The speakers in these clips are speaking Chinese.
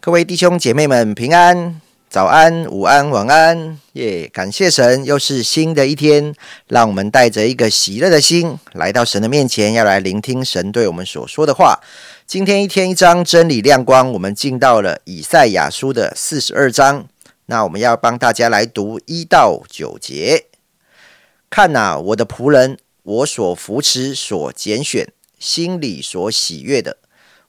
各位弟兄姐妹们平安，早安、午安、晚安，耶！感谢神，又是新的一天，让我们带着一个喜乐的心来到神的面前，要来聆听神对我们所说的话。今天一天一章真理亮光，我们进到了以赛亚书的四十二章。那我们要帮大家来读一到九节。看哪，我的仆人，我所扶持、所拣选、心里所喜悦的，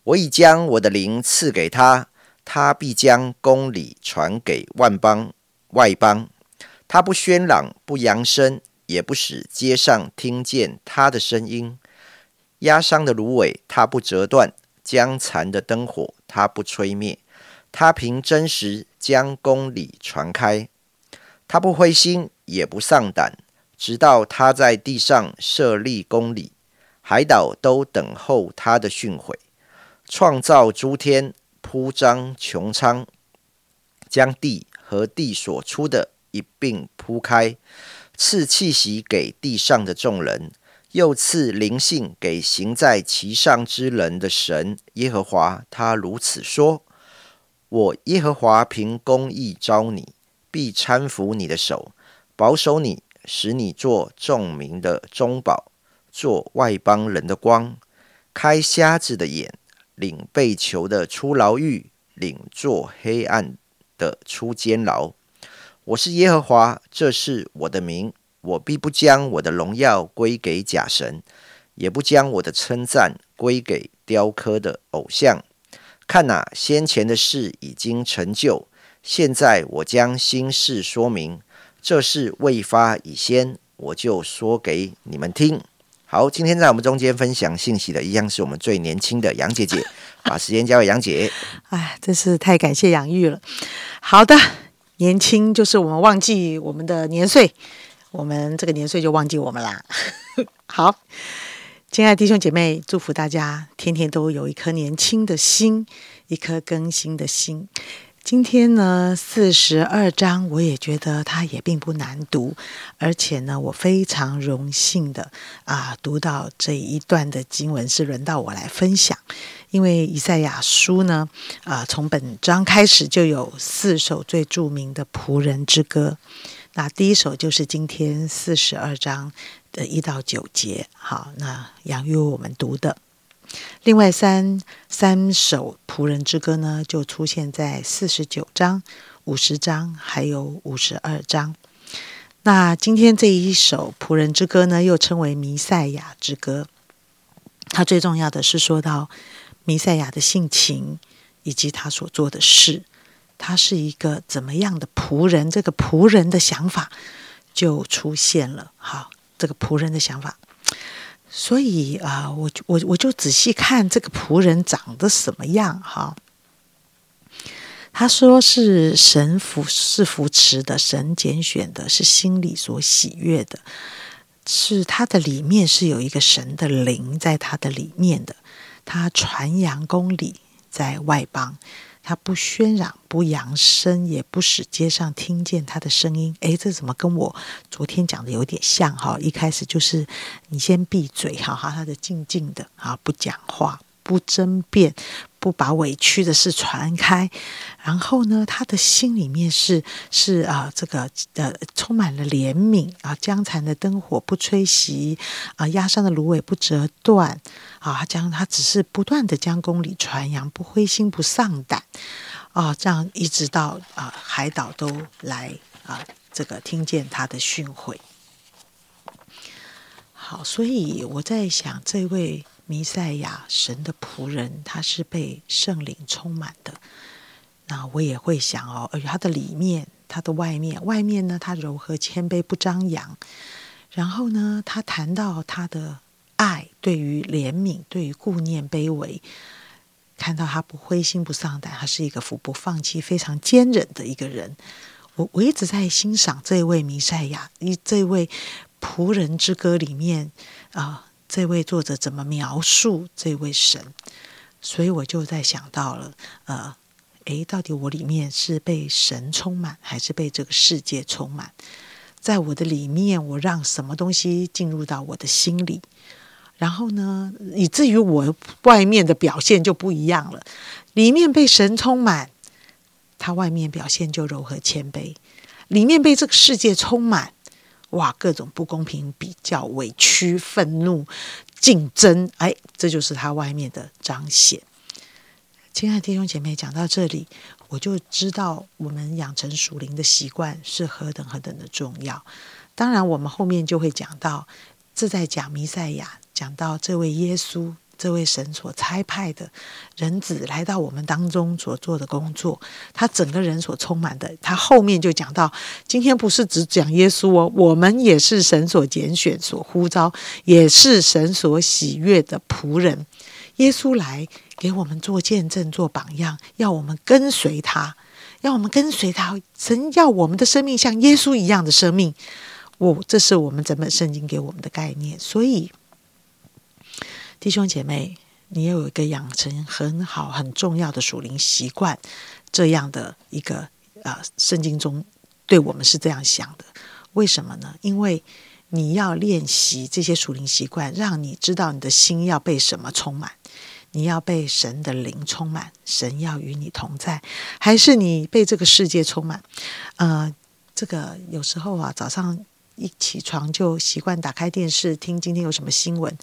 我已将我的灵赐给他。他必将公理传给万邦外邦，他不喧嚷，不扬声，也不使街上听见他的声音。压伤的芦苇，他不折断；将残的灯火，他不吹灭。他凭真实将公理传开，他不灰心，也不丧胆，直到他在地上设立公理，海岛都等候他的训诲，创造诸天。铺张穹苍，将地和地所出的一并铺开，赐气息给地上的众人，又赐灵性给行在其上之人的神耶和华。他如此说：我耶和华凭公义招你，必搀扶你的手，保守你，使你做众民的中保，做外邦人的光，开瞎子的眼。领被囚的出牢狱，领坐黑暗的出监牢。我是耶和华，这是我的名。我必不将我的荣耀归给假神，也不将我的称赞归给雕刻的偶像。看哪，先前的事已经成就，现在我将心事说明。这事未发已先，我就说给你们听。好，今天在我们中间分享信息的一样是我们最年轻的杨姐姐，把时间交给杨姐。哎，真是太感谢杨玉了。好的，年轻就是我们忘记我们的年岁，我们这个年岁就忘记我们啦。好，亲爱的弟兄姐妹，祝福大家天天都有一颗年轻的心，一颗更新的心。今天呢，四十二章，我也觉得它也并不难读，而且呢，我非常荣幸的啊，读到这一段的经文是轮到我来分享。因为以赛亚书呢，啊，从本章开始就有四首最著名的仆人之歌，那第一首就是今天四十二章的一到九节。好，那杨玉我们读的。另外三三首仆人之歌呢，就出现在四十九章、五十章，还有五十二章。那今天这一首仆人之歌呢，又称为弥赛亚之歌。它最重要的是说到弥赛亚的性情以及他所做的事。他是一个怎么样的仆人？这个仆人的想法就出现了。好，这个仆人的想法。所以啊，我我我就仔细看这个仆人长得什么样哈。他说是神扶是扶持的，神拣选的，是心里所喜悦的，是他的里面是有一个神的灵在他的里面的。他传扬公理在外邦。他不喧嚷，不扬声，也不使街上听见他的声音。诶，这怎么跟我昨天讲的有点像？哈，一开始就是你先闭嘴，哈哈，他的静静的啊，不讲话，不争辩。不把委屈的事传开，然后呢，他的心里面是是啊，这个呃，充满了怜悯啊，江残的灯火不吹熄啊，压山的芦苇不折断啊，他将他只是不断的将公理传扬，不灰心不丧胆啊，这样一直到啊，海岛都来啊，这个听见他的训诲。好，所以我在想这位。弥赛亚神的仆人，他是被圣灵充满的。那我也会想哦，而他的里面，他的外面，外面呢，他柔和谦卑，不张扬。然后呢，他谈到他的爱，对于怜悯，对于顾念卑微，看到他不灰心不丧胆，他是一个福不放弃、非常坚忍的一个人。我我一直在欣赏这位弥赛亚，一这位仆人之歌里面啊。这位作者怎么描述这位神？所以我就在想到了，呃，诶，到底我里面是被神充满，还是被这个世界充满？在我的里面，我让什么东西进入到我的心里？然后呢，以至于我外面的表现就不一样了。里面被神充满，他外面表现就柔和谦卑；里面被这个世界充满，哇，各种不公平、比较、委屈、愤怒。竞争，哎，这就是他外面的彰显。亲爱的弟兄姐妹，讲到这里，我就知道我们养成属灵的习惯是何等何等的重要。当然，我们后面就会讲到，这在讲弥赛亚，讲到这位耶稣。这位神所差派的人子来到我们当中所做的工作，他整个人所充满的，他后面就讲到，今天不是只讲耶稣哦，我们也是神所拣选、所呼召，也是神所喜悦的仆人。耶稣来给我们做见证、做榜样，要我们跟随他，要我们跟随他。神要我们的生命像耶稣一样的生命，我这是我们整本圣经给我们的概念，所以。弟兄姐妹，你也有一个养成很好、很重要的属灵习惯，这样的一个啊，圣经中对我们是这样想的。为什么呢？因为你要练习这些属灵习惯，让你知道你的心要被什么充满，你要被神的灵充满，神要与你同在，还是你被这个世界充满？呃，这个有时候啊，早上一起床就习惯打开电视听今天有什么新闻。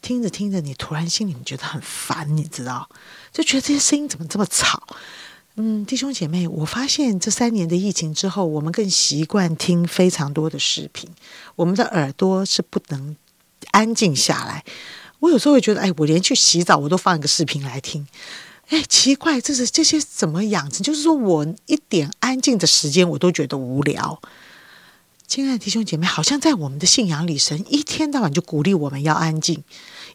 听着听着，你突然心里面觉得很烦，你知道，就觉得这些声音怎么这么吵？嗯，弟兄姐妹，我发现这三年的疫情之后，我们更习惯听非常多的视频，我们的耳朵是不能安静下来。我有时候会觉得，哎，我连去洗澡我都放一个视频来听，哎，奇怪，这是这些怎么养成？就是说我一点安静的时间我都觉得无聊。亲爱的弟兄姐妹，好像在我们的信仰里，神一天到晚就鼓励我们要安静，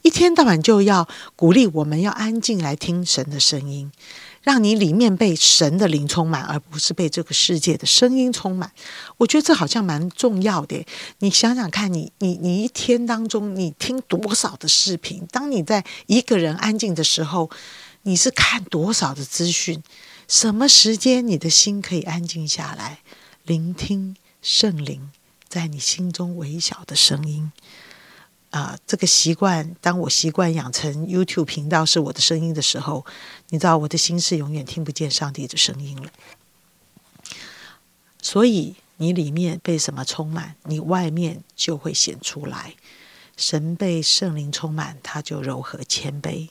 一天到晚就要鼓励我们要安静来听神的声音，让你里面被神的灵充满，而不是被这个世界的声音充满。我觉得这好像蛮重要的。你想想看，你你你一天当中你听多少的视频？当你在一个人安静的时候，你是看多少的资讯？什么时间你的心可以安静下来聆听？圣灵在你心中微小的声音啊，这个习惯，当我习惯养成 YouTube 频道是我的声音的时候，你知道我的心是永远听不见上帝的声音了。所以你里面被什么充满，你外面就会显出来。神被圣灵充满，他就柔和谦卑；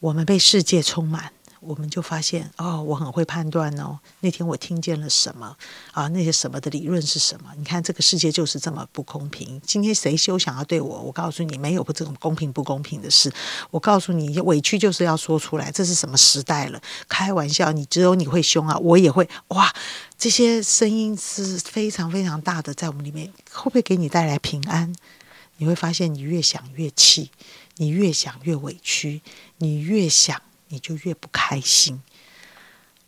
我们被世界充满。我们就发现哦，我很会判断哦。那天我听见了什么啊？那些什么的理论是什么？你看这个世界就是这么不公平。今天谁休想要对我？我告诉你，没有不这种公平不公平的事。我告诉你，委屈就是要说出来。这是什么时代了？开玩笑，你只有你会凶啊，我也会哇。这些声音是非常非常大的，在我们里面会不会给你带来平安？你会发现，你越想越气，你越想越委屈，你越想。你就越不开心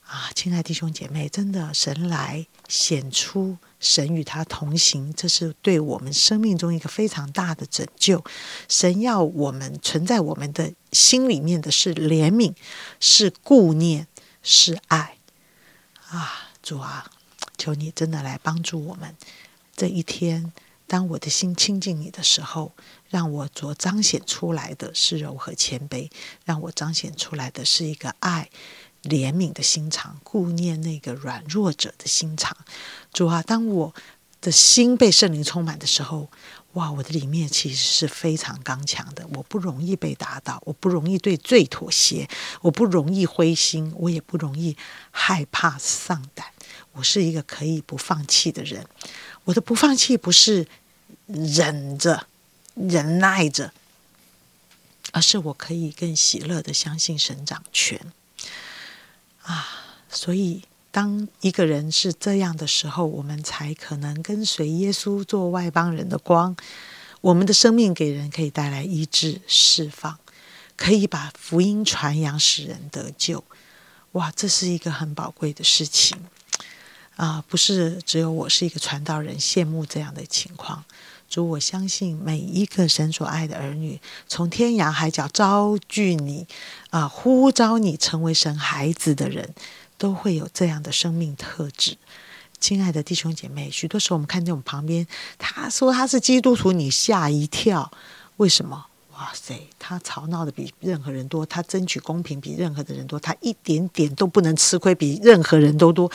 啊，亲爱弟兄姐妹，真的神来显出神与他同行，这是对我们生命中一个非常大的拯救。神要我们存在我们的心里面的是怜悯，是顾念，是爱啊！主啊，求你真的来帮助我们这一天。当我的心亲近你的时候，让我所彰显出来的是柔和谦卑，让我彰显出来的是一个爱、怜悯的心肠，顾念那个软弱者的心肠。主啊，当我的心被圣灵充满的时候，哇，我的里面其实是非常刚强的，我不容易被打倒，我不容易对罪妥协，我不容易灰心，我也不容易害怕丧胆。我是一个可以不放弃的人。我的不放弃不是忍着、忍耐着，而是我可以更喜乐的相信神掌权啊！所以，当一个人是这样的时候，我们才可能跟随耶稣做外邦人的光。我们的生命给人可以带来医治、释放，可以把福音传扬，使人得救。哇，这是一个很宝贵的事情。啊，不是只有我是一个传道人，羡慕这样的情况。主，我相信每一个神所爱的儿女，从天涯海角招聚你，啊，呼召你成为神孩子的人，都会有这样的生命特质。亲爱的弟兄姐妹，许多时候我们看见我们旁边，他说他是基督徒，你吓一跳，为什么？哇塞，他吵闹的比任何人多，他争取公平比任何的人多，他一点点都不能吃亏，比任何人都多。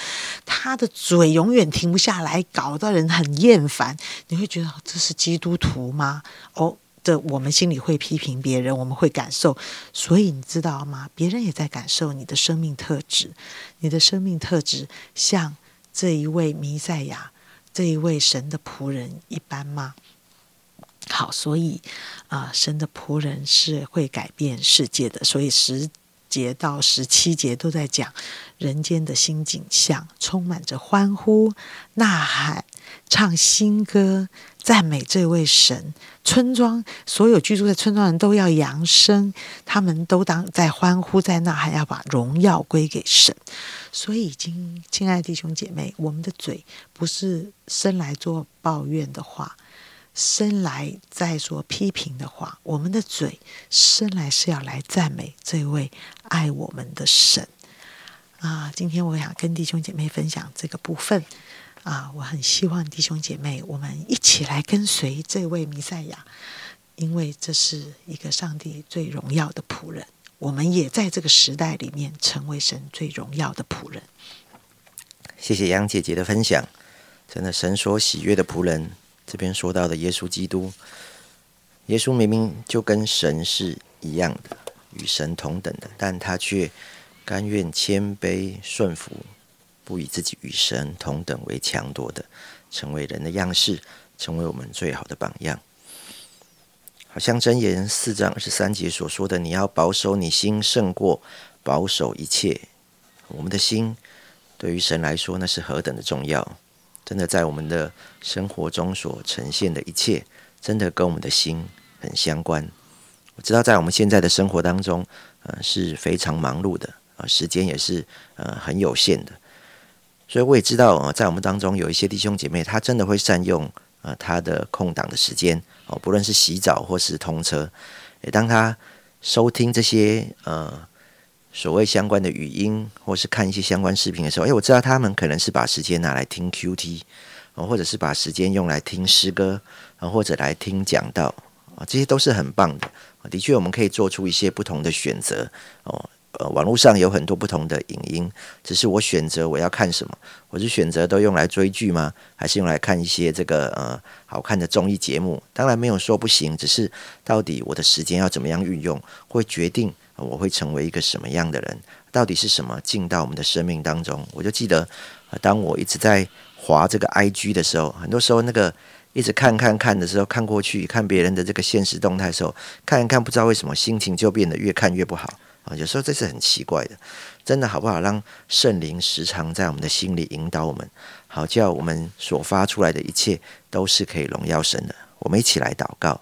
他的嘴永远停不下来，搞到人很厌烦。你会觉得这是基督徒吗？哦，这我们心里会批评别人，我们会感受。所以你知道吗？别人也在感受你的生命特质，你的生命特质像这一位弥赛亚，这一位神的仆人一般吗？好，所以啊，神的仆人是会改变世界的。所以十节到十七节都在讲人间的新景象，充满着欢呼、呐喊、唱新歌、赞美这位神。村庄所有居住在村庄人都要扬声，他们都当在欢呼，在呐喊，要把荣耀归给神。所以，今亲爱的弟兄姐妹，我们的嘴不是生来做抱怨的话。生来在说批评的话，我们的嘴生来是要来赞美这位爱我们的神啊！今天我想跟弟兄姐妹分享这个部分啊，我很希望弟兄姐妹我们一起来跟随这位弥赛亚，因为这是一个上帝最荣耀的仆人，我们也在这个时代里面成为神最荣耀的仆人。谢谢杨姐姐的分享，真的神所喜悦的仆人。这边说到的耶稣基督，耶稣明明就跟神是一样的，与神同等的，但他却甘愿谦卑顺服，不以自己与神同等为强夺的，成为人的样式，成为我们最好的榜样。好像箴言四章二十三节所说的：“你要保守你心，胜过保守一切。”我们的心对于神来说，那是何等的重要。真的在我们的生活中所呈现的一切，真的跟我们的心很相关。我知道在我们现在的生活当中，呃是非常忙碌的呃，时间也是呃很有限的。所以我也知道啊，在我们当中有一些弟兄姐妹，他真的会善用呃他的空档的时间哦，不论是洗澡或是通车，也当他收听这些呃。所谓相关的语音，或是看一些相关视频的时候，哎，我知道他们可能是把时间拿来听 Q T，哦，或者是把时间用来听诗歌，啊，或者来听讲道，啊，这些都是很棒的。的确，我们可以做出一些不同的选择。哦，呃，网络上有很多不同的影音，只是我选择我要看什么，我是选择都用来追剧吗？还是用来看一些这个呃好看的综艺节目？当然没有说不行，只是到底我的时间要怎么样运用，会决定。我会成为一个什么样的人？到底是什么进到我们的生命当中？我就记得，当我一直在划这个 IG 的时候，很多时候那个一直看看看的时候，看过去看别人的这个现实动态的时候，看一看不知道为什么心情就变得越看越不好啊！有时候这是很奇怪的，真的好不好？让圣灵时常在我们的心里引导我们，好叫我们所发出来的一切都是可以荣耀神的。我们一起来祷告。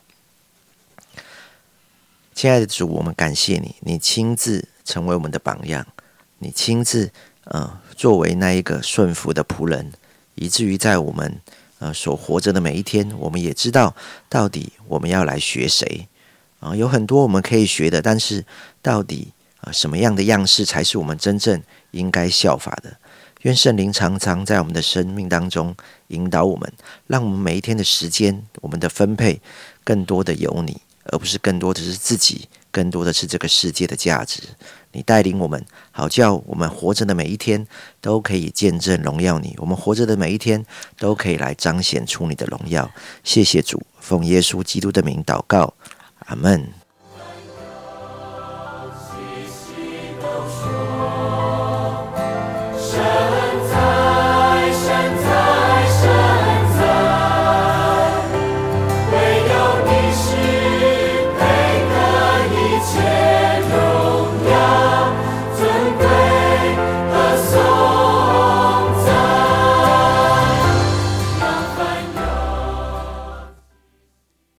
亲爱的主，我们感谢你，你亲自成为我们的榜样，你亲自呃作为那一个顺服的仆人，以至于在我们呃所活着的每一天，我们也知道到底我们要来学谁啊？有很多我们可以学的，但是到底啊什么样的样式才是我们真正应该效法的？愿圣灵常常在我们的生命当中引导我们，让我们每一天的时间，我们的分配更多的有你。而不是更多的是自己，更多的是这个世界的价值。你带领我们，好叫我们活着的每一天都可以见证荣耀你。我们活着的每一天都可以来彰显出你的荣耀。谢谢主，奉耶稣基督的名祷告，阿门。